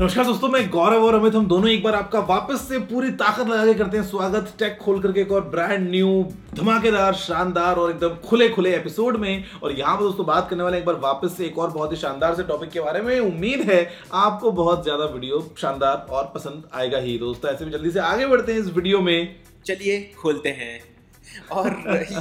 नमस्कार दोस्तों मैं गौरव और अमित हम दोनों एक बार आपका वापस से पूरी ताकत लगा के करते हैं स्वागत टेक खोल करके एक और ब्रांड न्यू धमाकेदार शानदार और एकदम खुले खुले एपिसोड में। और यहाँ पर दोस्तों बात करने वाले एक बार वापस से एक और बहुत ही शानदार से टॉपिक के बारे में। उम्मीद है आपको बहुत ज़्यादा वीडियो शानदार और पसंद आएगा ही। दोस्तों ऐसे में जल्दी से आगे बढ़ते हैं इस वीडियो में। चलिए खोलते हैं। और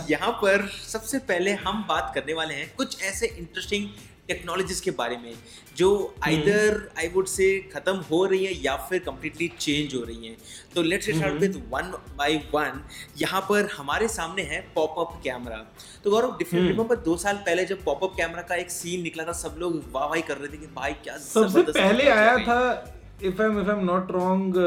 यहाँ पर सबसे पहले हम बात करने वाले हैं कुछ ऐसे इंटरेस्टिंग टेक्नोलॉजीज़ के बारे में जो आइदर आई वुड से खत्म हो रही है या फिर कम्प्लीटली चेंज हो रही हैं। तो let's start with one by one यहाँ पर हमारे सामने है पॉपअप कैमरा तो गौरव डिफरेंट रिमेंबर दो साल पहले जब पॉपअप कैमरा का एक सीन निकला था सब लोग वाह वाही कर रहे थे कि भाई क्या सबसे पहले आया था if I am if I am not wrong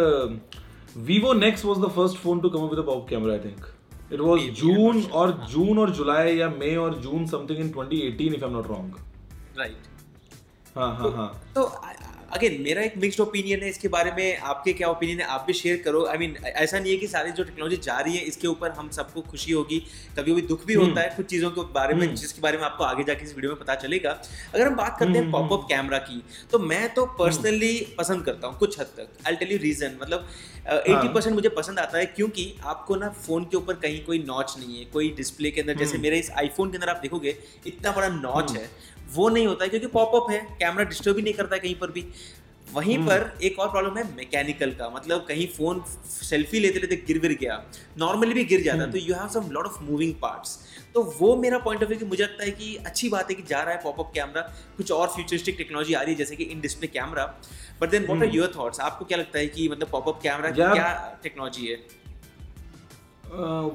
Vivo Nex was the first phone to come up with a pop camera, I think. It was Maybe, June or. June or July या May or June something in 2018 if I'm not wrong. Right हाँ हाँ हाँ। तो again मेरा एक mixed opinion है इसके बारे में। आपके क्या ओपिनियन है? आप भी शेयर करो। आई I मीन mean, ऐसा नहीं है कि सारी जो टेक्नोलॉजी जा रही है इसके ऊपर हम सबको खुशी होगी कभी कभी दुख भी होता है कुछ चीज़ों के बारे में जिसके बारे में आपको आगे जाके इस वीडियो में पता चलेगा। अगर हम बात करते हैं पॉपअप कैमरा की तो मैं तो पर्सनली पसंद करता हूँ कुछ हद तक। आई टेल यू रीजन मतलब एट्टी परसेंट मुझे पसंद आता है क्योंकि आपको ना फ़ोन के ऊपर कहीं कोई नॉच नहीं है कोई डिस्प्ले के अंदर। जैसे मेरे इस आईफोन के अंदर आप देखोगे इतना बड़ा नॉच है। वो नहीं होता है क्योंकि पॉपअप है कैमरा डिस्टर्ब ही नहीं करता कहीं पर भी। वहीं पर एक और प्रॉब्लम है मैकेनिकल का मतलब कहीं फ़ोन सेल्फी लेते लेते गिर विर गया नॉर्मली भी गिर जाता तो you have some lot of moving parts तो वो मेरा पॉइंट ऑफ़ व्यू कि मुझे लगता है कि अच्छी बात है कि जा रहा है पॉपअप कैमरा कुछ और फ्यूचरिस्टिक टेक्नोलॉजी आ रही है जैसे कि in display camera but then what are your thoughts आपको क्या लगता है कि मतलब पॉपअप कैमरा की क्या टेक्नोलॉजी है?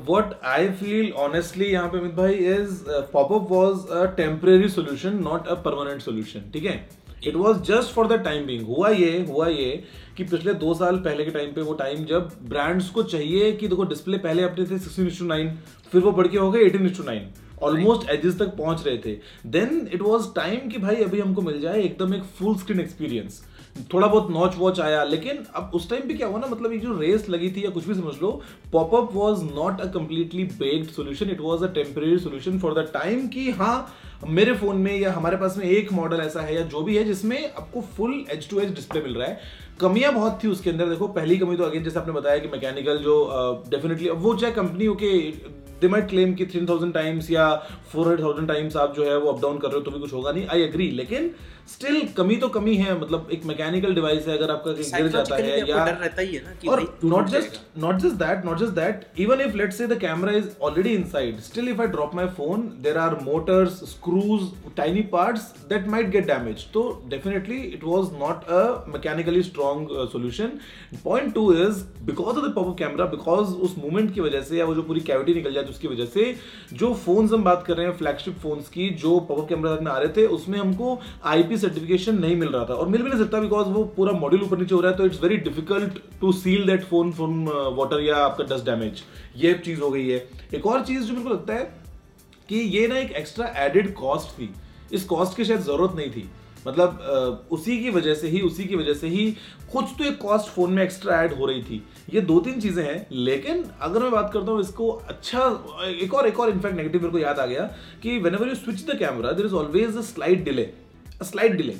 What I feel honestly यहाँ पे अमित भाई is uh, pop-up was a temporary solution not a permanent solution ठीक है? It was just for the time being हुआ ये हुआ ये कि पिछले दो साल पहले के टाइम पे वो टाइम जब ब्रांड्स को चाहिए कि देखो डिस्प्ले पहले अपने थे सिक्सटीन टू नाइन फिर वो बढ़ के हो गए eighteen to nine almost edges तक पहुँच रहे थे. देन इट वॉज़ टाइम कि भाई अभी हमको मिल जाए एकदम एक फुल स्क्रीन एक्सपीरियंस थोड़ा बहुत नॉच वॉच आया, लेकिन अब उस टाइम पे क्या हुआ ना मतलब ये जो रेस लगी थी या कुछ भी समझ लो popup was not a completely baked solution it was a temporary solution for the time कि हाँ मेरे फ़ोन में या हमारे पास में एक मॉडल ऐसा है या जो भी है जिसमें आपको full edge to edge display मिल रहा है। कमियाँ बहुत थी उसके अंदर, देखो, पहली कमी तो अगेन जैसे आपने बताया कि मैकेनिकल जो डेफिनेटली अब वो चाहे कंपनी हो के दे माइट क्लेम कि थ्री थाउज़ेंड टाइम्स या फोर हंड्रेड थाउज़ेंड टाइम्स आप जो है वो अप डाउन कर रहे हो तो भी कुछ होगा नहीं आई एग्री लेकिन स्टिल कमी तो कमी है मतलब एक मैकेनिकल डिवाइस है अगर आपका गिर जाता है या डर रहता ही है ना कि और not just not just that not just that even if let's say the camera is already inside still if I drop my phone there are motors screws tiny parts that might get damage तो definitely it was not a mechanically strong solution point two is because of the popup camera because उस movement की वजह से या वो जो पूरी cavity निकल जाती उसकी वजह से जो फोन्स हम बात कर रहे हैं फ्लैगशिप फोन्स की जो पॉपअप कैमरा तक में आ रहे थे उसमें हमको आईपी सर्टिफिकेशन नहीं मिल रहा था। और मिल भी नहीं सकता बिकॉज़ वो पूरा मॉड्यूल ऊपर नीचे हो रहा है तो it's very difficult to seal that phone from water या आपका डस्ट डैमेज ये चीज़ हो गई है। एक और चीज़ जो मेरे को लगता है कि ये ना एक एक्स्ट्रा एडेड कॉस्ट थी। इस कॉस्ट की शायद ज़रूरत नहीं थी। मतलब उसी की वजह से ही, उसी की वजह से ही कुछ तो एक कॉस्ट फ़ोन में एक्स्ट्रा ऐड हो रही थी। ये दो तीन चीज़ें हैं, लेकिन अगर मैं बात करता हूँ इसको अच्छा एक और एक और इनफैक्ट नेगेटिव मेरे को याद आ गया कि whenever you switch the camera there is always a slight delay slight delay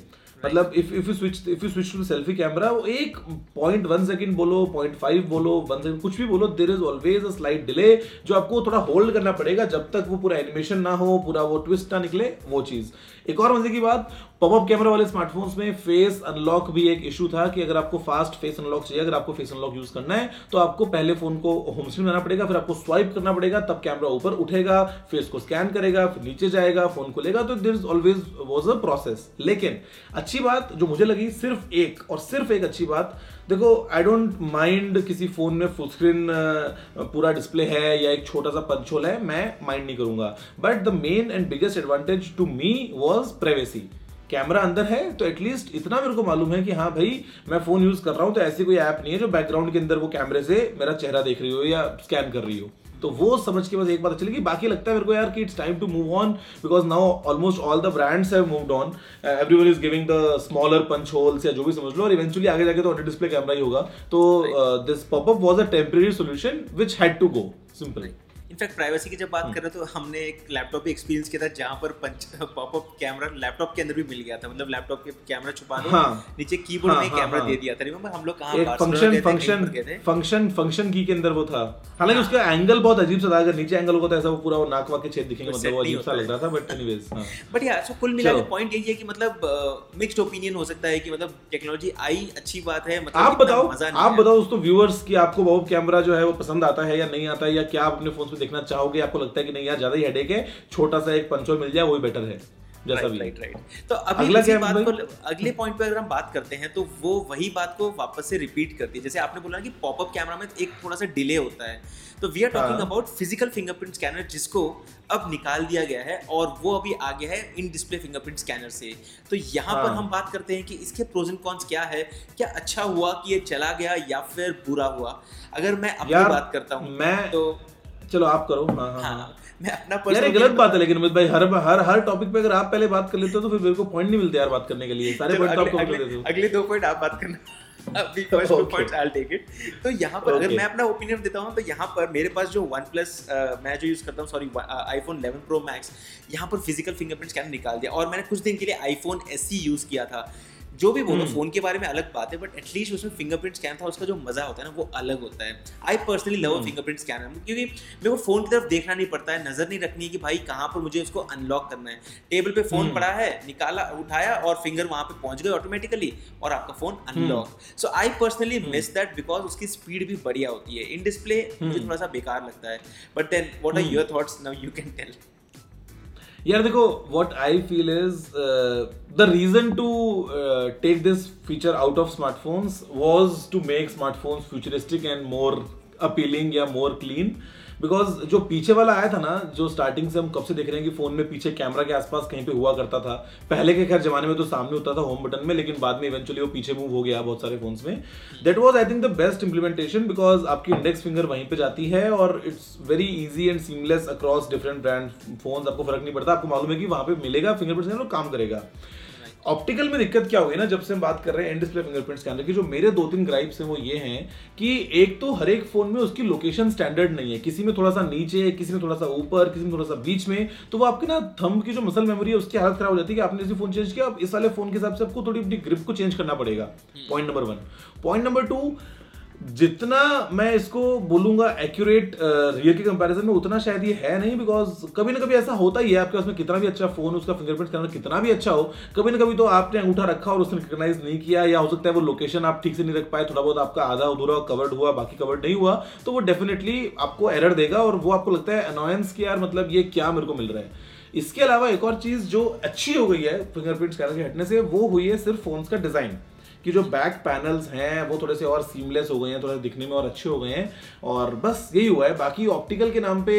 मतलब if if you switch if you switch to selfie camera वो एक पॉइंट वन सेकेंड बोलो पॉइंट फाइव बोलो वन सेकंड कुछ भी बोलो there is always a slight delay जो आपको थोड़ा होल्ड करना पड़ेगा जब तक वो पूरा एनिमेशन ना हो पूरा वो ट्विस्ट ना निकले वो चीज़। एक और मज़े की बात पॉपअप कैमरा वाले स्मार्टफोन्स में फेस अनलॉक भी एक इशू था कि अगर आपको फास्ट फेस अनलॉक चाहिए, अगर आपको फेस अनलॉक यूज़ करना है तो आपको पहले फ़ोन को होम स्क्रीन बनाना पड़ेगा, फिर आपको स्वाइप करना पड़ेगा, तब कैमरा ऊपर उठेगा फेस को स्कैन करेगा, फिर नीचे जाएगा फ़ोन खुलेगा तो is always was a process लेकिन अच्छी बात जो मुझे लगी, सिर्फ़ एक, और सिर्फ़ एक अच्छी बात देखो आई डोंट माइंड किसी फ़ोन में फुल स्क्रीन पूरा डिस्प्ले है या एक छोटा सा पंचोल है, मैं माइंड नहीं करूँगा। But the main and biggest advantage to me was privacy camera अंदर है तो एटलीस्ट इतना मेरे को मालूम है कि हाँ भाई, मैं फ़ोन यूज़ कर रहा हूँ तो ऐसी कोई ऐप नहीं है जो बैकग्राउंड के अंदर वो कैमरे से मेरा चेहरा देख रही हो या स्कैन कर रही हो। तो वो समझ के बस एक बात अच्छी लगी। बाकी लगता है मेरे को यार कि it's time to move on because now almost all the brands have moved on everyone is giving the smaller punch holes या जो भी समझ लो और इवेंचुअली आगे जाके तो अंडर डिस्प्ले कैमरा ही होगा। तो this popup was a temporary solution which had to go simple in fact privacy की जब बात कर रहे तो हमने एक लैपटॉप भी एक्सपीरियंस किया था जहाँ पर पंच पॉपअप कैमरा लैपटॉप के अंदर भी मिल गया था। मतलब लैपटॉप के कैमरा छुपा दो हाँ। नीचे कीबोर्ड हाँ, में हाँ, कैमरा हाँ। दे दिया था। रिमेंबर हम लोग कहाँ फ़ंक्शन फ़ंक्शन फ़ंक्शन फ़ंक्शन की के अंदर वो था। हालाँकि उसका एंगल बहुत अजीब सा था। अगर नीचे एंगल होगा तो ऐसा वो पूरा वो नाक वाक के छेद दिखेंगे मतलब वो अजीब सा लग रहा था बट एनीवेज हाँ। बट यार सो कुल मिला के पॉइंट यही है कि मतलब मिक्स्ड ओपिनियन हो सकता है कि मतलब टेक्नोलॉजी आई अच्छी बात है मतलब आप बताओ आप बताओ दोस्तों व्यूअर्स कि आपको बॉब कैमरा जो है वो पसंद आता है या नहीं आता है या क्या आप अपने फ़ोन देखना चाहोगे आपको लगता है कि नहीं यार ज़्यादा ही हेडेक है छोटा सा एक पंचोल मिल जाए वही बेटर है जैसा भी राइट राइट तो अभी अगला इसी बात भाई? अगले पॉइंट पे अगर हम बात करते हैं तो वो वही बात को वापस से रिपीट करती है जैसे आपने बोला कि पॉपअप कैमरा में एक थोड़ा सा डिले होता है तो वी आर टॉकिंग हाँ। अबाउट फ़िज़िकल फिंगरप्रिंट स्कैनर जिसको अब निकाल दिया गया है और वो अभी आ गया है इन डिस्प्ले फिंगरप्रिंट स्कैनर से तो यहाँ पर हाँ। हम बात करते हैं कि इसके प्रोज एंड कॉन्स क्या है क्या अच्छा हुआ कि ये चला गया या फिर बुरा हुआ अगर मैं अपनी बात करता हूँ मैं- तो चलो आप करो। हाँ हाँ, हाँ हाँ। मैं अपना यार ये गलत बात है लेकिन अमित भाई हर हर हर टॉपिक पे अगर आप पहले बात कर लेते हो तो फिर मेरे को पॉइंट नहीं मिलते यार बात करने के लिए। सारे पॉइंट तो आपको अगले, कर अगले, हो। अगले दो पॉइंट आप बात करना। अभी first two Okay. Points I take it तो यहाँ पर अगर मैं अपना ओपिनियन देता हूँ तो यहाँ पर मेरे पास जो वन प्लस मैं जो यूज़ करता हूँ सॉरी आईफोन 11 प्रो मैक्स यहाँ पर फ़िज़िकल फिंगरप्रिंट स्कैनर निकाल दिया? और मैंने कुछ दिन के लिए आईफोन एस यूज़ किया था। जो भी बोलो हम्म। फ़ोन के बारे में अलग बात है बट एटलीस्ट उसमें फिंगरप्रिंट स्कैन था उसका जो मज़ा होता है ना वो अलग होता है I personally love hmm. Fingerprint scanner क्योंकि मेरे को फ़ोन की तरफ़ देखना नहीं पड़ता है नज़र नहीं रखनी है कि भाई कहाँ पर मुझे उसको अनलॉक करना है टेबल पे फ़ोन हम्म। पड़ा है निकाला उठाया और फिंगर वहाँ पे पहुँच गए ऑटोमेटिकली और आपका phone hmm. Unlock so I personally miss that because उसकी स्पीड भी बढ़िया होती है इन डिस्प्ले मुझे हम्म। थोड़ा सा बेकार लगता है but then what are hmm. Your thoughts now you can tell यार देखो what I feel is the reason to take this feature out of smartphones was to make smartphones futuristic and more appealing या more clean because जो पीछे वाला आया था ना, जो स्टार्टिंग से हम कब से देख रहे हैं कि फ़ोन में पीछे कैमरा के आसपास कहीं पे हुआ करता था, पहले के खैर जमाने में तो सामने होता था होम बटन में, लेकिन बाद में इवेंचुअली वो पीछे मूव हो गया बहुत सारे फ़ोन में। That was I think the best implementation because आपकी इंडेक्स फिंगर वहीं पर जाती है और it's very easy and seamless across different brand phone आपको फ़र्क नहीं पड़ता। आपको मालूम है कि वहाँ पे मिलेगा फिंगरप्रिंट काम करेगा। ऑप्टिकल में दिक्कत क्या हुई ना जब से हम बात कर रहे हैं एंड डिस्प्ले फिंगरप्रिंट स्कैनर की जो मेरे दो तीन ग्राइप्स हैं वो ये हैं कि एक तो हर एक फ़ोन में उसकी लोकेशन स्टैंडर्ड नहीं है। किसी में थोड़ा सा नीचे किसी में थोड़ा सा ऊपर किसी में थोड़ा सा बीच में तो वो आपकी ना थम की जो मसल मेमोरी है उसकी हालत खराब हो जाती है कि आपने जैसे फ़ोन चेंज किया अब इस वाले फ़ोन के हिसाब से आपको थोड़ी अपनी ग्रिप को चेंज करना पड़ेगा। Point number one point number two जितना मैं इसको बोलूँगा एक्यूरेट रियर के कंपैरिजन में, उतना शायद ये है नहीं बिकॉज़ कभी ना कभी ऐसा होता ही है, आपके पास में कितना भी अच्छा फ़ोन उसका फिंगरप्रिंट स्कैनर कितना भी अच्छा हो, कभी ना कभी तो आपने अंगूठा रखा और उसने रिकॉग्नाइज नहीं किया, या हो सकता है वो लोकेशन आप ठीक से नहीं रख पाए, थोड़ा बहुत आपका आधा अधूरा कवर्ड हुआ, बाकी कवर्ड नहीं हुआ तो वो डेफिनेटली आपको एरर देगा और वो आपको लगता है अनोयंस की यार मतलब ये क्या मेरे को मिल रहा है। इसके अलावा एक और चीज़ जो अच्छी हो गई है फिंगरप्रिंट स्कैनर के हटने से, वो हुई है सिर्फ़ फोन्स का डिज़ाइन कि जो बैक पैनल्स हैं, वो थोड़े से और सीमलेस हो गए हैं, थोड़े दिखने में और अच्छे हो गए हैं। और बस यही हुआ है। बाकी ऑप्टिकल के नाम पे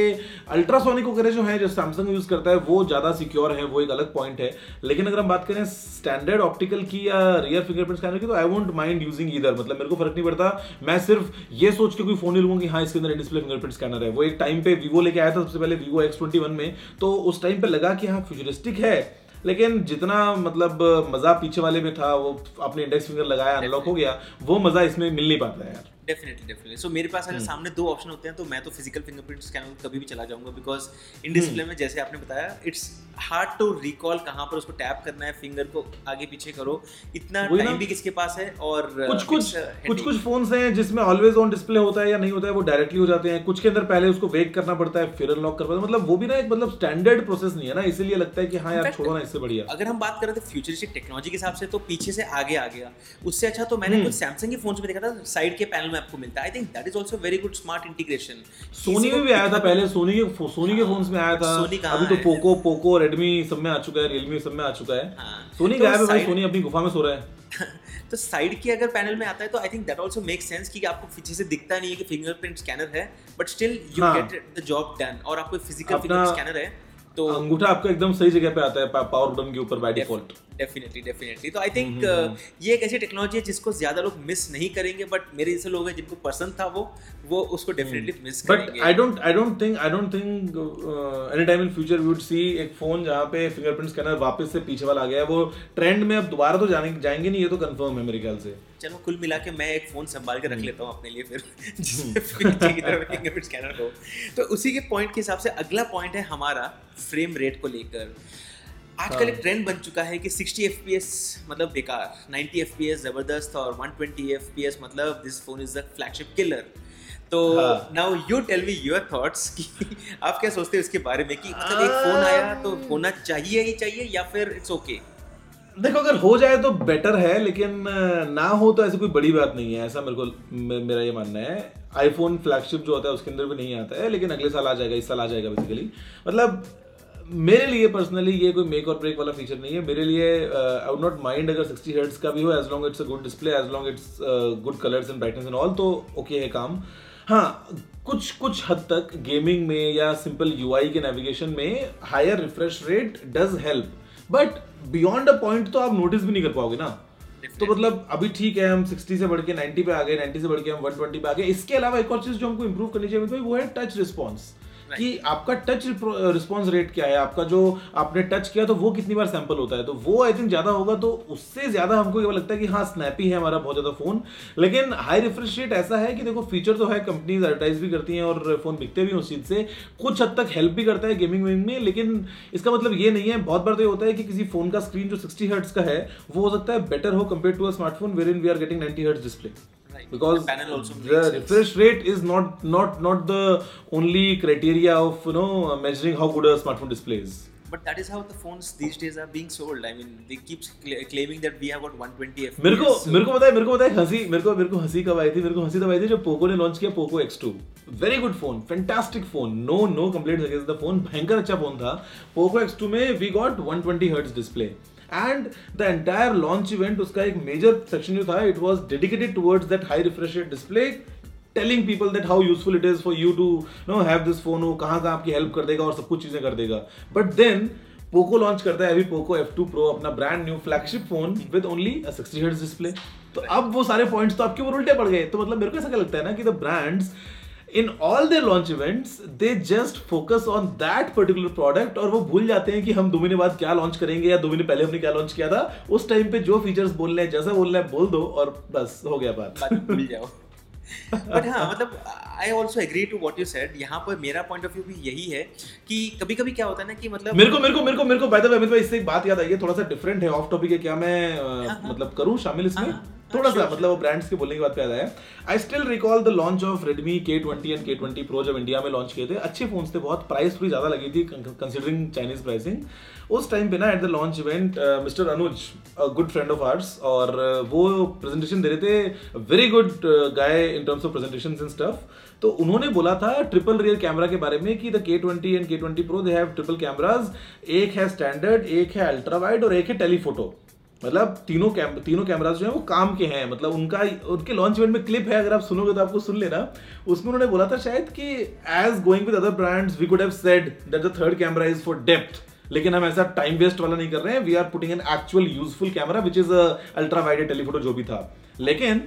अल्ट्रासोनिक वगैरह जो है, जो सैमसंग यूज़ करता है, वो ज़्यादा सिक्योर है, वो एक अलग पॉइंट है। लेकिन अगर हम बात करें स्टैंडर्ड ऑप्टिकल की या रियर फिंगरप्रिंट स्कैनर की तो आई वोंट माइंड यूजिंग इधर मतलब मेरे को फ़र्क नहीं पड़ता। मैं सिर्फ़ ये सोच के कोई फ़ोन नहीं लूँगा कि हाँ इसके अंदर डिस्प्ले फिंगरप्रिंट स्कैनर है। वो एक टाइम पे वीवो लेके आया था, सबसे पहले वीवो एक्स में। तो उस टाइम पे लगा कि हाँ फ्यूचरिस्टिक है। लेकिन जितना मतलब मज़ा पीछे वाले में था, वो अपने इंडेक्स फिंगर लगाया अनलॉक हो गया, वो मज़ा इसमें मिल नहीं पाता है यार। डेफिनेटली डेफिनेटली सो मेरे पास अगर हम्म। सामने दो ऑप्शन होते हैं तो मैं तो फ़िज़िकल फिंगरप्रिंट स्कैनर कभी भी चला जाऊँगा बिकॉज़ इन। डिस्प्ले में जैसे आपने बताया इट्स हार्ड टू रिकॉल कहाँ पर उसको टैप करना है फिंगर को आगे पीछे करो। इतना टाइम भी किसके पास है? और uh, कुछ कुछ कुछ कुछ फोन्स हैं जिसमें ऑलवेज ऑन डिस्प्ले होता है या नहीं होता है वो डायरेक्टली हो जाते हैं। कुछ के अंदर पहले उसको वेट करना पड़ता है फिर अनलॉक कर पाता है। मतलब वो भी ना एक मतलब स्टैंडर्ड प्रोसेस नहीं है ना इसीलिए लगता है कि हाँ यार छोड़ो ना इससे बढ़िया। अगर हम बात करें तो फ्यूचरिस्टिक टेक्नोलॉजी के हिसाब से तो पीछे से आगे आ गया। उससे अच्छा तो मैंने हम्म। कुछ सैमसंग के फ़ोन में देखा था साइड के पैनल में आपको मिलता है। I think that is also very good smart integration Sony में भी आया था पहले सोनी के सोनी के फोन्स में आया था। सोनी अभी तो पोको पोको रेडमी सब में आ चुका है रियलमी सब में आ चुका है। हाँ। सोनी तो गायब है भाई सोनी अपनी गुफा में सो रहा है। तो साइड के अगर पैनल में आता है तो I think that also make sense कि आपको पीछे से दिखता नहीं है कि फिंगरप्रिंट स्कैनर है बट स्टिल यू हाँ। गेट द जॉब डन और आपको फ़िज़िकल फिंगरप्रिंट स्कैनर है। तो अंगूठा आपका एकदम सही जगह पे आता है पावर बटन के ऊपर बाय डिफ़ॉल्ट डेफिनेटली डेफिनेटली तो आई थिंक हम्म, ये एक ऐसी टेक्नोलॉजी है जिसको ज़्यादा लोग मिस नहीं करेंगे बट मेरे जैसे लोग हैं जिनको पसंद था वो वो उसको डेफिनेटली मिस बट करेंगे. I don't I don't think I don't think any time in future we would see एक फ़ोन जहाँ पे फिंगरप्रिंट स्कैनर वापस से पीछे वाला आ गया है। वो ट्रेंड में अब दोबारा तो जाने जाएँगे नहीं ये तो कंफर्म है मेरे ख्याल से। चलो कुल मिला के मैं एक फ़ोन संभाल के रख लेता हूँ अपने लिए फिर। की तरफ़ फिंगरप्रिंट स्कैनर हो तो उसी के पॉइंट के हिसाब से अगला पॉइंट है हमारा फ्रेम रेट को लेकर। आजकल एक ट्रेंड बन चुका है कि 60 एफपीएस मतलब बेकार। 90 एफपीएस ज़बरदस्त और 120 एफपीएस मतलब this phone is the flagship killer तो now you tell me your thoughts कि आप क्या सोचते हैं उसके बारे में कि मतलब एक फ़ोन आया तो होना चाहिए ही चाहिए या फिर इट्स ओके okay? देखो, अगर हो जाए तो बेटर है, लेकिन ना हो तो ऐसी कोई बड़ी बात नहीं है। ऐसा मेरे को मेरा ये मानना है। आईफोन फ्लैगशिप जो होता है, उसके अंदर भी नहीं आता है, लेकिन अगले साल आ जाएगा, इस साल आ जाएगा बेसिकली मतलब मेरे लिए पर्सनली ये कोई मेक और ब्रेक वाला फीचर नहीं है। मेरे लिए आई वुड नॉट माइंड अगर 60 हर्ट्स का भी हो as long it's a good display as long it's good colours and brightness and all तो ओके है काम। हाँ कुछ कुछ हद तक गेमिंग में या सिंपल यूआई के नेविगेशन में higher refresh rate does help but beyond a point तो आप नोटिस भी नहीं कर पाओगे ना। तो मतलब अभी ठीक है हम 60 से बढ़ के 90 पे आ गए 90 से बढ़ के हम 120 पे आ गए। इसके अलावा एक और चीज़ जो हमको इंप्रूव करनी चाहिए वो है टच रिस्पॉन्स कि आपका टच रिस्पॉन्स रेट क्या है? आपका जो आपने टच किया तो वो कितनी बार सैंपल होता है? तो वो आई थिंक ज़्यादा होगा तो उससे ज़्यादा हमको ये लगता है कि हाँ स्नैपी है हमारा बहुत ज़्यादा फ़ोन लेकिन हाई रिफ्रेश रेट ऐसा है कि देखो फीचर तो है कंपनीज़ एडवर्टाइज भी करती हैं और फ़ोन बिकते भी उस चीज़ से। कुछ हद तक हेल्प भी करता है गेमिंग वेमिंग में, लेकिन इसका मतलब ये नहीं है। बहुत बार तो ये होता है कि किसी फ़ोन का स्क्रीन जो सिक्सटी हर्ट्स का है, वो हो सकता है बेटर हो compare to a smartphone where in we are getting ninety hertz display because the, panel also the refresh rate is not not not the only criteria of you know measuring how good a smartphone display is but that is how the phones these days are being sold i mean they keep claiming that we have got 120 fps मेरे को मेरे को पता है मेरे को पता है हँसी मेरे को मेरे को हँसी कब आई थी मेरे को हँसी तब आई थी जब पोको ने लॉन्च किया Poco X2 very good phone fantastic phone no no complaints against the phone भयंकर अच्छा फ़ोन था पोको X2 में we got 120 hertz display and the entire launch event उसका एक मेजर सेक्शन जो था it was dedicated towards that high refresh display telling people that how useful it is for you to no have this phone वो कहाँ कहाँ आपकी help कर देगा और सब कुछ चीज़ें कर देगा। बट देन पोको लॉन्च करता है अभी पोको F2 Pro, अपना brand new flagship phone with only 60 hertz display तो अब वो सारे पॉइंट्स तो आपके ऊपर उल्टे पड़ गए। तो मतलब मेरे को ऐसा क्या लगता है ना कि the brands in all their launch events they just focus on that particular product और वो भूल जाते हैं कि हम दो महीने बाद क्या लॉन्च करेंगे या दो महीने पहले हमने क्या लॉन्च किया था। उस टाइम पे जो फीचर्स बोलने हैं जैसा बोलना है बोल दो और बस हो गया बात। भूल जाओ। बट हाँ मतलब I also agree to what you said यहाँ पर मेरा पॉइंट ऑफ़ व्यू भी यही है कि कभी कभी क्या होता है ना कि मतलब मेरे को मेरे को मेरे को मेरे को बाय द वे अमित भाई इससे एक बात याद आई है थोड़ा सा डिफरेंट है ऑफ़ टॉपिक है क्या मैं हाँ, हाँ, मतलब करूँ शामिल इसमें? हाँ, थोड़ा सा मतलब वो ब्रांड्स के बोलने की बात पे याद आया I still recall the launch of Redmi K twenty and K twenty pro जब इंडिया में लॉन्च किए थे। अच्छे फ़ोन थे बहुत प्राइस थोड़ी ज़्यादा लगी थी कंसिडरिंग चाइनीज़ प्राइसिंग उस टाइम पे ना at the launch event mister Anuj good friend of ours और uh, वो प्रेजेंटेशन दे रहे थे very good guy in terms of presentation and stuff तो उन्होंने बोला था ट्रिपल रियर कैमरा के बारे में कि the K twenty and K twenty pro they have triple cameras एक है स्टैंडर्ड एक है अल्ट्रा वाइड और एक है टेलीफोटो मतलब तीनों कैम तीनों कैमराज जो है वो काम के हैं। मतलब उनका उनके लॉन्च इवेंट में क्लिप है, अगर आप सुनोगे तो आपको सुन लेना। उसमें उन्होंने बोला था शायद कि as going with other brands we could have said that the third camera is for depth लेकिन हम ऐसा टाइम वेस्ट वाला नहीं कर रहे हैं। We are putting an actual useful camera which is ultra wide telephoto जो भी था। लेकिन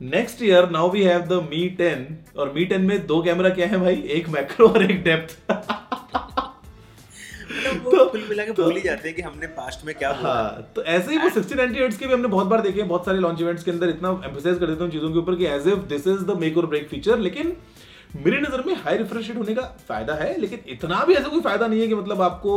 next year now we have the Mi ten और मी टेन में दो कैमरा क्या है भाई? एक मैक्रो और एक डेप्थ तो कुल मिला के तो, भूल ही जाते हैं कि हमने पास्ट में क्या हाँ तो ऐसे ही वो सिक्सटीन नाइनटी एट्स के भी हमने बहुत बार देखे बहुत सारे लॉन्च इवेंट्स के अंदर इतना एम्फोसाइज कर देते हैं चीज़ों के ऊपर कि as if this is the make और ब्रेक फीचर लेकिन मेरी नज़र में हाई रिफ्रेश रेट होने का फ़ायदा है लेकिन इतना भी ऐसा कोई फ़ायदा नहीं है कि मतलब आपको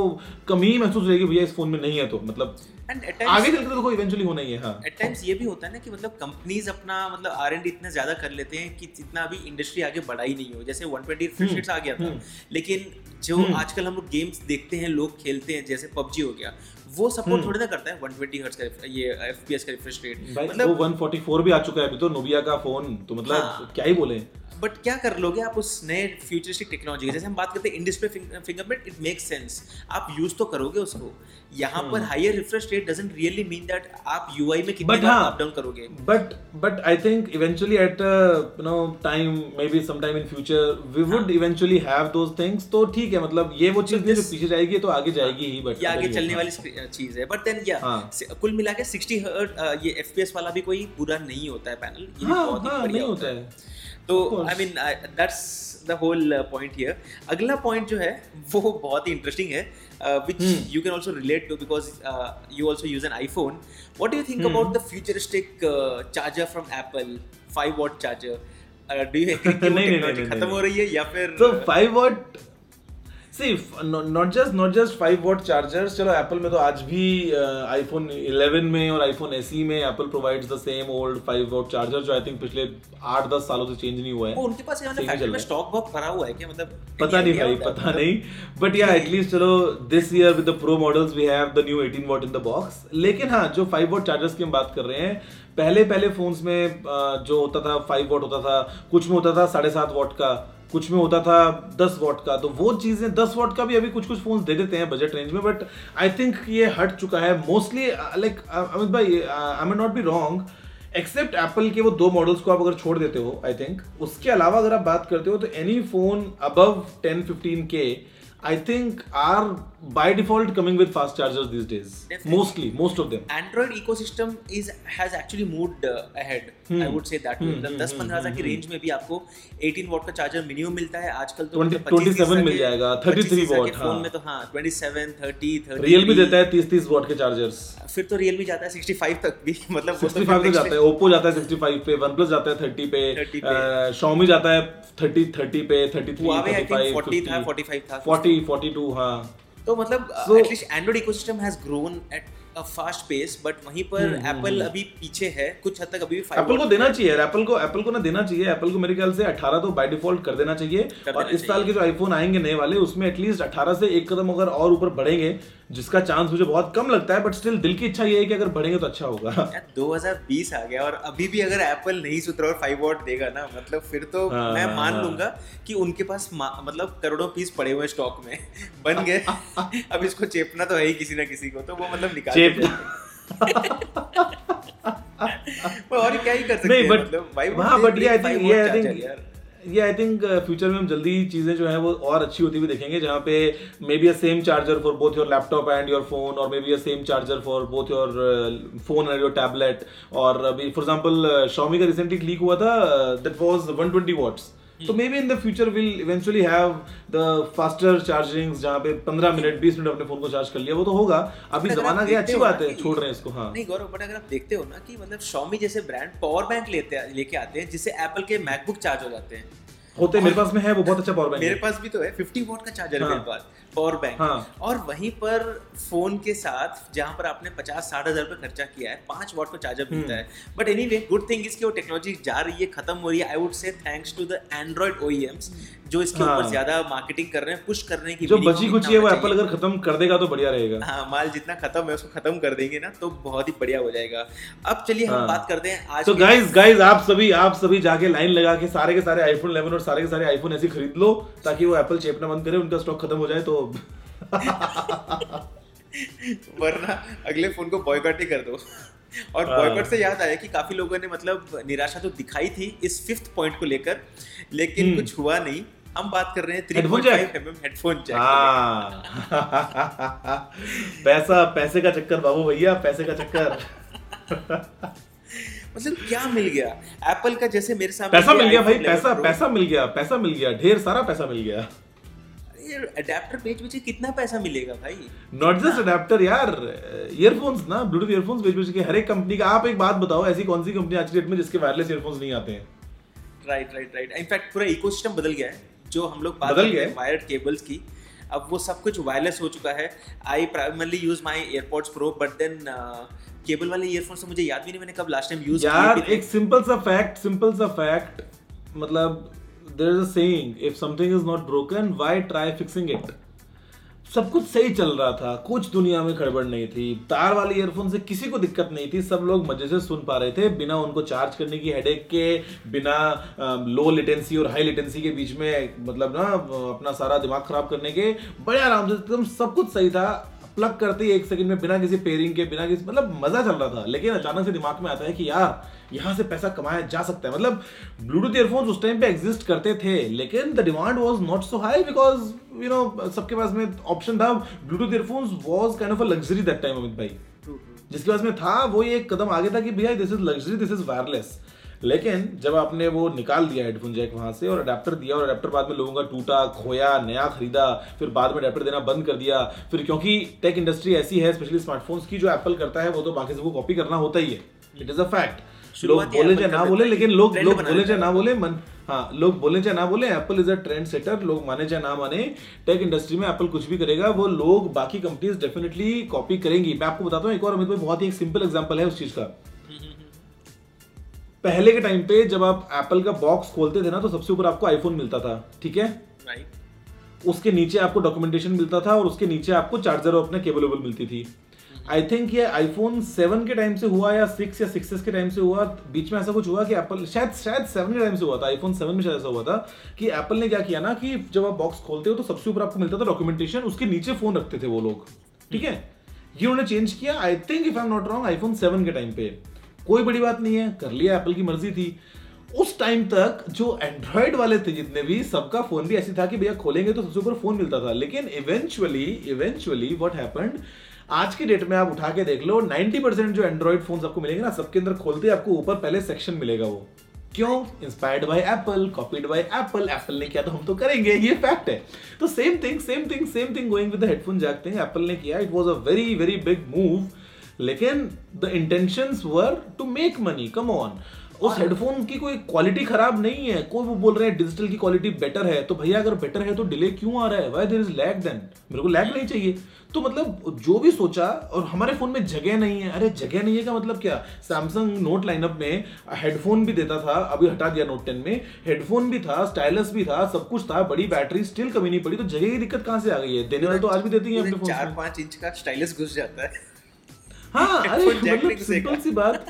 कमी महसूस रहेगी भैया इस फ़ोन में नहीं है तो मतलब आगे चलकर तो देखो इवेंचुअली होना ही है हाँ एट टाइम्स ये भी होता है ना कि मतलब कंपनीज़ अपना मतलब आर एंड इतना ज़्यादा कर लेते हैं कि जितना अभी इंडस्ट्री आगे बढ़ा ही नहीं हो जैसे 120 रिफ्रेश रेट्स आ गया था हम्म। लेकिन जो हम्म। आजकल हम लोग गेम्स देखते हैं लोग खेलते हैं जैसे पबजी हो गया वो सपोर्ट हम्म। थोड़ी ना करता है 120 हर्ट्ज का ये एफपीएस का रिफ्रेश रेट मतलब वो 144 भी आ चुका है अभी तो नोबिया का फ़ोन तो मतलब हाँ। क्या ही बोले बट क्या कर लोगे आप उस नए फ्यूचरिस्टिक टेक्नोलॉजी जैसे हम बात करते हैं in display fingerprint it makes sense आप यूज़ तो करोगे उसको। यहाँ पर higher refresh rate doesn't really mean that आप यूआई में कितनी बार अप डाउन करोगे। But but I think eventually at you know time may be some time in future we would eventually have those things तो ठीक है मतलब ये वो चीज़ जो पीछे जाएगी तो आगे जाएगी ही बट ये आगे चलने वाली चीज़ है। बट देन या कुल मिला के 60 हर्ट्ज ये एफपीएस वाला भी कोई बुरा नहीं होता है पैनल ये हाँ, बहुत ही हाँ, बढ़िया होता है। तो I mean that's the whole point here अगला पॉइंट जो है वो बहुत ही इंटरेस्टिंग है which you can also relate to because you also use an iPhone what you think about the futuristic charger from Apple five watt charger do you think खत्म हो रही है या फिर five so, watt see not just not just five watt chargers चलो Apple में तो आज भी आईफोन 11 में और आईफोन एसई में Apple provides the same old five watt charger जो आई थिंक पिछले आठ दस सालों से चेंज नहीं हुआ है। उनके पास स्टॉक बहुत भरा हुआ है क्या? मतलब पता नहीं भाई पता नहीं। बट या एटलीस्ट चलो this year with the pro models we have the new 18 watt in the box लेकिन हाँ जो फाइव वॉट चार्जर्स की हम बात कर रहे हैं पहले पहले फोन्स में जो होता था फाइव वॉट होता था कुछ में होता था साढ़े सात वॉट का। कुछ में होता था 10 वॉट का। तो वो चीज़ें 10 वॉट का भी अभी कुछ कुछ फ़ोन दे देते हैं बजट रेंज में बट आई थिंक ये हट चुका है। मोस्टली लाइक अमित भाई I may not be wrong except Apple के वो दो मॉडल्स को आप अगर छोड़ देते हो आई थिंक उसके अलावा अगर आप बात करते हो तो एनी फ़ोन अबव 10 15 के I think are by default coming with fast chargers this days Definitely. Mostly most of them Android ecosystem is has actually moved uh, ahead. Hmm. I would say that. Hmm, मतलब hmm, 10 hmm, 15 हज़ार की hmm, range में भी आपको 18 what का charger minimum मिलता है आजकल तो 20 मतलब 27 मिल जाएगा, 33 के watt, फ़ोन हाँ। में तो हाँ 27 30 30 रियलमी देता है 30 30 वॉट के चार्जर्स फिर तो रियलमी जाता है 65 तक भी मतलब तो 65 फिर जाता है ओप्पो जाता है 65 पे OnePlus जाता है 30 पे Xiaomi जाता है 30 30 पे 33 Huawei I think 35 40 था 45 था 40 42 हाँ तो मतलब at least Android ecosystem has grown at a fast pace but वहीं पर हम्म, हम्म, एप्पल अभी पीछे है। कुछ हद तक अभी भी एप्पल को देना चाहिए एप्पल को एप्पल को ना देना चाहिए। एप्पल को मेरे ख्याल से 18 तो बाय डिफ़ॉल्ट कर देना चाहिए। कर और देना इस साल के जो आईफोन आएँगे नए वाले उसमें एटलीस्ट 18 से एक कदम अगर और ऊपर बढ़ेंगे जिसका चांस मुझे बहुत कम लगता है बट स्टिल दिल की इच्छा ये है कि अगर बढ़ेंगे तो अच्छा होगा यार 2020 आ गया और अभी भी अगर एप्पल नहीं सुधरा और 5 वॉट देगा ना मतलब फिर तो हाँ, मैं मान हाँ। लूँगा कि उनके पास मतलब करोड़ों पीस पड़े हुए स्टॉक में बन गए अब इसको चेपना तो है ही किसी ना किसी को तो वो मतलब निकाल और क्या ही कर सकते हैं मतलब हाँ they बट ये आई थिंक ये आई थिंक? ये आई थिंक फ्यूचर में हम जल्दी चीज़ें जो है वो और अच्छी होती हुई देखेंगे, जहाँ पे may be a same charger for both your laptop and your phone और may be a same charger for both your phone and your tablet और अभी फॉर एग्ज़ाम्पल शॉमी का रिसेंटली लीक हुआ था that was one twenty watts तो may be in the future will eventually have the faster charging जहाँ पे 15 minute 20 minute अपने phone को चार्ज कर लिया वो तो होगा। अभी जमाना गया अच्छी बात है छोड़ रहे हैं इसको हाँ। नहीं गौरव बट अगर आप देखते हो ना कि मतलब शॉमी जैसे ब्रांड पावर बैंक लेते लेके आते हैं जिससे एप्पल के मैकबुक चार्ज हो जाते हैं। होते मेरे पास में है वो बहुत अच्छा पावर बैंक मेरे पास भी तो है 50 वॉट का चार्जर है हाँ। मेरे पास। पावर बैंक हाँ। और वहीं पर फ़ोन के साथ जहाँ पर आपने 50 साठ हज़ार रुपए खर्चा किया है पाँच वॉट का चार्जर मिलता हम्म। है but anyway good thing इसकी वो टेक्नोलॉजी जा रही है खत्म हो रही है I would say thanks to the Android OEMs जो इसके ऊपर हाँ। ज़्यादा मार्केटिंग कर रहे हैं पुश करने की जो बची कुची है वो एप्पल अगर खत्म कर देगा तो बढ़िया रहेगा हाँ माल जितना खत्म है उसको खत्म कर देंगे ना तो बहुत ही बढ़िया हो जाएगा अब चलिए हम हाँ। बात करते हैं आज तो गाइस गाइस आप सभी आप सभी जाके लाइन लगा के सारे के सारे आईफोन 11 और सारे के सारे आईफोन ऐसे खरीद लो ताकि वो एप्पल चेपना बंद करे उनका स्टॉक खत्म हो जाए तो वरना अगले फ़ोन को बॉयकॉट ही कर दो और हाँ। बॉयकॉट से याद आया कि काफ़ी लोगों ने मतलब निराशा तो दिखाई थी इस फिफ्थ पॉइंट को लेकर लेकिन हम्म। कुछ हुआ नहीं हम बात कर रहे हैं Headphone 3.5 jack? हेडफोन हाँ। पैसा पैसे का चक्कर बाबू भैया पैसे का चक्कर। मतलब क्या मिल गया? एप्पल का जैसे मेरे सामने पैसा मिल गया भाई पैसा पैसा मिल गया पैसा मिल गया ढेर सारा पैसा मिल गया। ये अडेप्टर बेच बेच के कितना पैसा मिलेगा भाई? नॉट जस्ट अडेप्टर यार ईयरफोन्स ना ब्लूटूथ ईयरफोन्स बेच बेच के हर एक कंपनी का। आप एक बात बताओ ऐसी कौन सी कंपनी आज की डेट में जिसके वायरलेस ईयरफोन्स नहीं आते हैं? Right right right in fact पूरा इकोसिस्टम बदल गया है। जो हम लोग बात है। वायर्ड केबल्स की अब वो सब कुछ वायरलेस हो चुका है। I primarily use my AirPods pro but then cable वाले ईयरफोन से मुझे याद भी नहीं मैंने कब लास्ट टाइम यूज़ यार एक सिंपल सा फैक्ट सिंपल सा फैक्ट मतलब there is a saying if something is not broken why try fixing it सब कुछ सही चल रहा था, कुछ दुनिया में खड़बड़ नहीं थी, तार वाले ईयरफोन से किसी को दिक्कत नहीं थी, सब लोग मज़े से सुन पा रहे थे, बिना उनको चार्ज करने की हेडेक के, बिना लो लेटेंसी और हाई लेटेंसी के बीच में मतलब ना अपना सारा दिमाग खराब करने के, बड़े आराम से एकदम सब कुछ सही था। प्लग करते ही एक सेकंड में बिना किसी पेयरिंग के बिना किसी मतलब मज़ा चल रहा था। लेकिन अचानक से दिमाग में आता है कि यार यहाँ से पैसा कमाया जा सकता है। मतलब ब्लूटूथ ईयरफोन्स उस टाइम पे एग्जिस्ट करते थे लेकिन the demand was not so high because you know सबके पास में ऑप्शन था। Bluetooth earphones was kind of a luxury that time Amit भाई। जिसके पास में था वो ये एक कदम आगे था कि भैया this is luxury this is wireless लेकिन जब आपने वो निकाल दिया हेडफोन जैक वहाँ से और अडेप्टर दिया और अडेप्टर बाद में लोगों का टूटा खोया नया खरीदा फिर बाद में अडेप्टर देना बंद कर दिया फिर क्योंकि टेक इंडस्ट्री ऐसी है स्पेशली स्मार्टफोन्स की जो एप्पल करता है वो तो बाकी सबको कॉपी करना होता ही है। इट इज़ अ फैक्ट लोग बोले चाहे ना बोले लेकिन लोग लोग बोले चाहे ना बोले मन हाँ लोग बोले चाहे ना बोले Apple is a trend setter लोग माने चाहे ना माने टेक इंडस्ट्री में एप्पल कुछ भी करेगा वो लोग बाकी कंपनीज़ डेफिनेटली कॉपी करेंगी। मैं आपको बताता हूँ एक और अमित भाई बहुत ही एक सिंपल एग्जांपल है उस चीज़ का। पहले के टाइम पे जब आप एप्पल का बॉक्स खोलते थे ना तो सबसे ऊपर आपको आईफोन मिलता था ठीक है? उसके नीचे आपको डॉक्यूमेंटेशन मिलता था और उसके नीचे आपको चार्जर और अपने केबलेबल मिलती थी। आई थिंक ये आईफोन 7 के टाइम से हुआ या 6 या 6s के टाइम से हुआ बीच में ऐसा कुछ हुआ कि एप्पल शायद शायद 7 के टाइम से हुआ था आईफोन 7 में शायद ऐसा हुआ था कि एप्पल ने क्या किया ना कि जब आप बॉक्स खोलते हो तो सबसे ऊपर आपको मिलता था डॉक्यूमेंटेशन उसके नीचे फ़ोन रखते थे वो लोग ठीक है? ये उन्होंने चेंज किया। I think if I am not wrong iPhone seven के टाइम पे। कोई बड़ी बात नहीं है, कर लिया एप्पल की मर्ज़ी थी। उस टाइम तक जो एंड्रॉइड वाले थे जितने भी, सबका फ़ोन भी ऐसी था कि भैया खोलेंगे तो सबसे ऊपर फ़ोन मिलता था। लेकिन इवेंचुअली इवेंचुअली व्हाट हैपेंड आज की डेट में आप उठा के देख लो 90% जो एंड्रॉइड फ़ोन आपको मिलेंगे ना, सबके अंदर खोलते आपको ऊपर पहले सेक्शन मिलेगा वो। क्यों? Inspired by Apple copied by Apple Apple ने किया तो हम तो करेंगे, ये फैक्ट है। तो same thing same thing same thing going with headphone jack thing Apple ने किया it was a very very big move लेकिन the intentions were to make money come on उस हेडफोन की कोई क्वालिटी खराब नहीं है। कोई वो बोल रहे हैं डिजिटल की क्वालिटी बेटर है। तो भैया अगर बेटर है तो डिले क्यों आ रहा है? Why there is lag then मेरे को लैग नहीं चाहिए। तो मतलब जो भी सोचा और हमारे फ़ोन में जगह नहीं है। अरे जगह नहीं है का मतलब क्या? सैमसंग नोट लाइनअप में हेडफोन भी देता था अभी हटा दिया नोट टेन में। हेडफोन भी था स्टाइलस भी था सब कुछ था बड़ी बैटरी स्टिल कमी नहीं पड़ी। तो जगह की दिक्कत कहाँ से आ गई है? देने वाले तो आज भी देती है चार पाँच इंच का स्टाइलस घुस जाता है। हाँ अरे मतलब सिंपल सी बात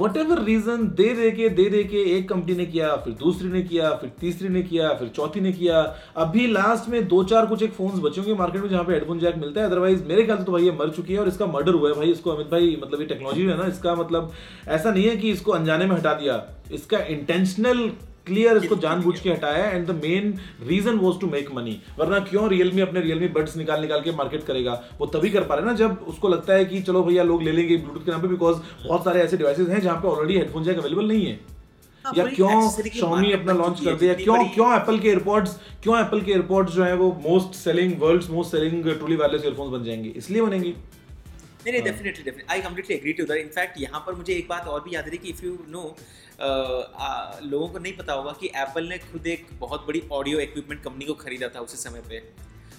whatever reason they they के दे दे के एक कंपनी ने किया फिर दूसरी ने किया फिर तीसरी ने किया फिर चौथी ने किया। अभी लास्ट में दो चार कुछ एक फोन्स बचे होंगे मार्केट में जहाँ पे हेडफोन जैक मिलता है। अदरवाइज़ मेरे ख्याल से तो भाई ये मर चुकी है और इसका मर्डर हुआ है भाई। इसको अमित भाई मतलब ये टेक्नोलॉजी है ना इसका मतलब ऐसा नहीं है कि इसको अनजाने में हटा दिया। इसका इंटेंशनल क्लियर इसको जानबूझ के हटाया and the main reason was to make money वरना क्यों रियलमी अपने रियलमी बड्स निकाल निकाल के मार्केट करेगा? वो तभी कर पा रहे हैं ना जब उसको लगता है कि चलो भैया लोग ले लेंगे ब्लूटूथ के नाम पे बिकॉज़ बहुत सारे ऐसे डिवाइसेस हैं जहाँ पे ऑलरेडी हेडफोन जैक अवेलेबल नहीं है। हाँ, या क्यों market अपना लॉन्च कर दिया? क्यों क्यों एप्पल के एयरपॉड्स क्यों एप्पल के एयरपॉड्स जो है वो most selling world's most selling truly wireless earphones बन जाएँगे? इसलिए बनेंगे। नहीं नहीं definitely definitely I completely agree to that in fact यहाँ पर मुझे एक बात और भी याद रही कि इफ़ यू नो लोगों को नहीं पता होगा कि एप्पल ने खुद एक बहुत बड़ी ऑडियो इक्विपमेंट कंपनी को खरीदा था उसी समय पे।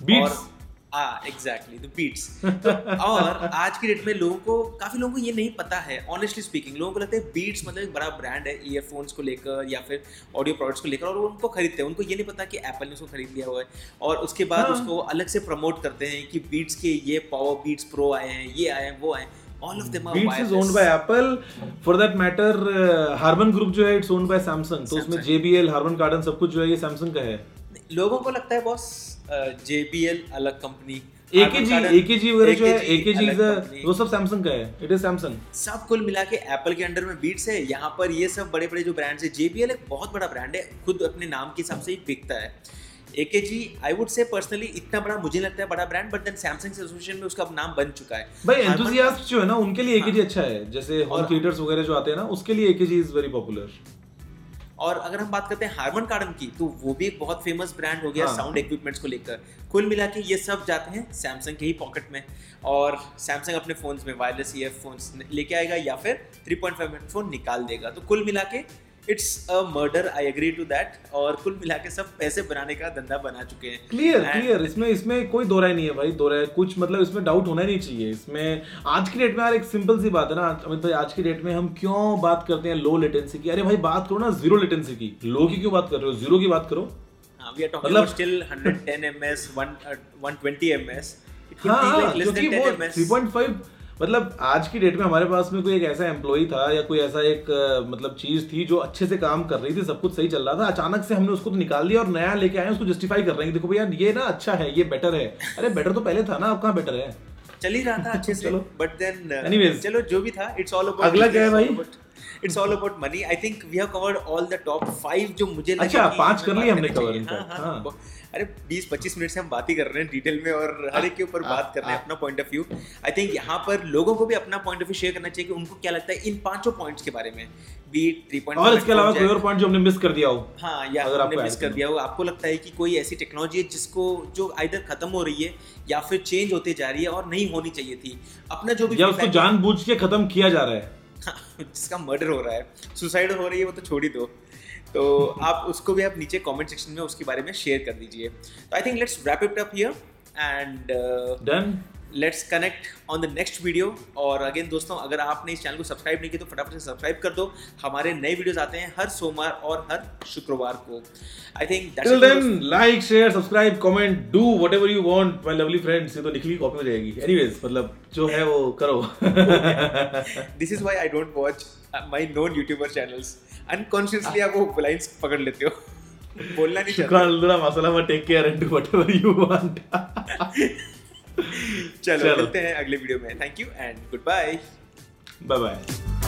Beats. और हाँ एग्जैक्टली द बीट्स और आज की डेट में लोगों को काफ़ी लोगों को ये नहीं पता है ऑनेस्टली स्पीकिंग लोगों को लगता है बीट्स मतलब एक बड़ा ब्रांड है ईयरफोन्स को लेकर या फिर ऑडियो प्रोडक्ट्स को लेकर और वो उनको खरीदते हैं। उनको ये नहीं पता कि एप्पल ने उसको खरीद लिया हुआ है। और उसके बाद हाँ। उसको अलग से प्रमोट करते हैं कि बीट्स के ये पावर बीट्स प्रो आए हैं ये आए हैं वो आए हैं। All of them Beats wireless. is owned by Apple. For that matter, uh, Harman Group जो है it's owned by Samsung. तो उसमें JBL, Harman Kardon सब कुछ जो है ये Samsung का है. लोगों को लगता है बॉस JBL अलग कंपनी AKG, AKG वगैरह जो है AKG is a वो सब Samsung का है. It is Samsung. सब कुल मिला के एप्पल के अंडर में बीट्स है यहाँ पर ये सब बड़े बड़े जो ब्रांड्स है JBL एक बहुत बड़ा ब्रांड है खुद अपने नाम के हिसाब से ही बिकता है AKG I would say personally इतना बड़ा मुझे लगता है बड़ा ब्रांड बट देन सैमसंग से एसोसिएशन में उसका नाम बन चुका है भाई enthusiast जो है ना उनके लिए AKG हाँ। अच्छा है. जैसे होम थिएटर्स वगैरह जो आते हैं ना उसके लिए AKG is very popular. और अगर हम बात करते हैं हार्मन कार्डन की तो वो भी एक बहुत फ़ेमस ब्रांड हो गया हाँ। साउंड इक्विपमेंट्स को लेकर कुल मिला के ये सब जाते हैं सैमसंग के ही पॉकेट में और सैमसंग अपने फोन्स में वायरलेस ईयरफोन्स लेके आएगा या फिर 3.5 पॉइंट फ़ोन निकाल देगा तो कुल मिला के it's a murder I agree to that और कुल मिला के सब पैसे बनाने का धंधा बना चुके हैं। क्लियर क्लियर इसमें इसमें कोई दो राय नहीं है भाई दो राय। कुछ मतलब इसमें डाउट होना ही नहीं चाहिए। इसमें आज की डेट में यार एक सिंपल सी बात है ना अमित भाई आज की डेट में हम क्यों बात करते हैं लो लेटेंसी की? अरे भाई बात करो ना ज़ीरो लेटेंसी की। लो की क्यों बात कर रहे हो? ज़ीरो की बात करो। टॉकिंग मतलब- still 110 MS 120 MS it could हाँ हाँ क्योंकि वो 3.5 मतलब आज की डेट में हमारे पास में कोई एक ऐसा एम्प्लॉय था या कोई ऐसा एक मतलब चीज़ थी जो अच्छे से काम कर रही थी सब कुछ सही चल रहा था अचानक से हमने उसको तो निकाल दिया और नया लेके आए उसको जस्टिफाई कर रहे हैं देखो भैया ये ना अच्छा है ये बेटर है अरे बेटर तो पहले था ना अब कहाँ बेटर है चल ही रहा था अच्छे से चलो। बट देन एनीवेज चलो जो भी था इट्स ऑल अबाउट अगला क्या है भाई? It's all about money I think we have covered all the top five जो मुझे लगा अच्छा, पाँच कर लिए हमने चाहिए। in हाँ, हाँ, हाँ। अरे 20-25 मिनट से हम बात ही कर रहे हैं डिटेल में और हर एक के ऊपर बात कर रहे हैं अपना point of view I think यहाँ पर लोगों को भी अपना पॉइंट ऑफ़ व्यू शेयर करना चाहिए कि उनको क्या लगता है इन पाँचों पॉइंट्स के बारे में। और इसके अलावा कोई और पॉइंट जो हमने मिस कर दिया हो हाँ या अगर आपने मिस कर दिया हो आपको लगता है कि कोई ऐसी टेक्नोलॉजी है जिसको जो आइदर खत्म हो रही है या फिर चेंज होते जा रही है और नहीं होनी चाहिए थी। अपना जो भी या उसको जानबूझ के खत्म किया जा रहा है। जिसका मर्डर हो रहा है। सुसाइड हो रही है, वो तो छोड़ ही दो। तो आप उसको भी आप नीचे कमेंट सेक्शन में उसके बारे में शेयर कर दीजिए। तो I think let's wrap it up here and done let's connect on the next video और अगेन दोस्तों अगर आपने इस चैनल को सब्सक्राइब नहीं किया तो फटाफट से सब्सक्राइब कर दो। हमारे नए वीडियोस आते हैं हर सोमवार और हर शुक्रवार को। I think till then like share subscribe comment do whatever you want my lovely friends ये तो निकली कॉपी हो जाएगी। एनीवेज मतलब जो है वो करो। This is why I don't watch my non YouTuber channels unconsciously आप वो लाइंस पकड़ लेते हो। बोलना नहीं अल्लाह मसाला में take care and do whatever you want चलो चलो। मिलते हैं अगले वीडियो में। Thank you and goodbye bye bye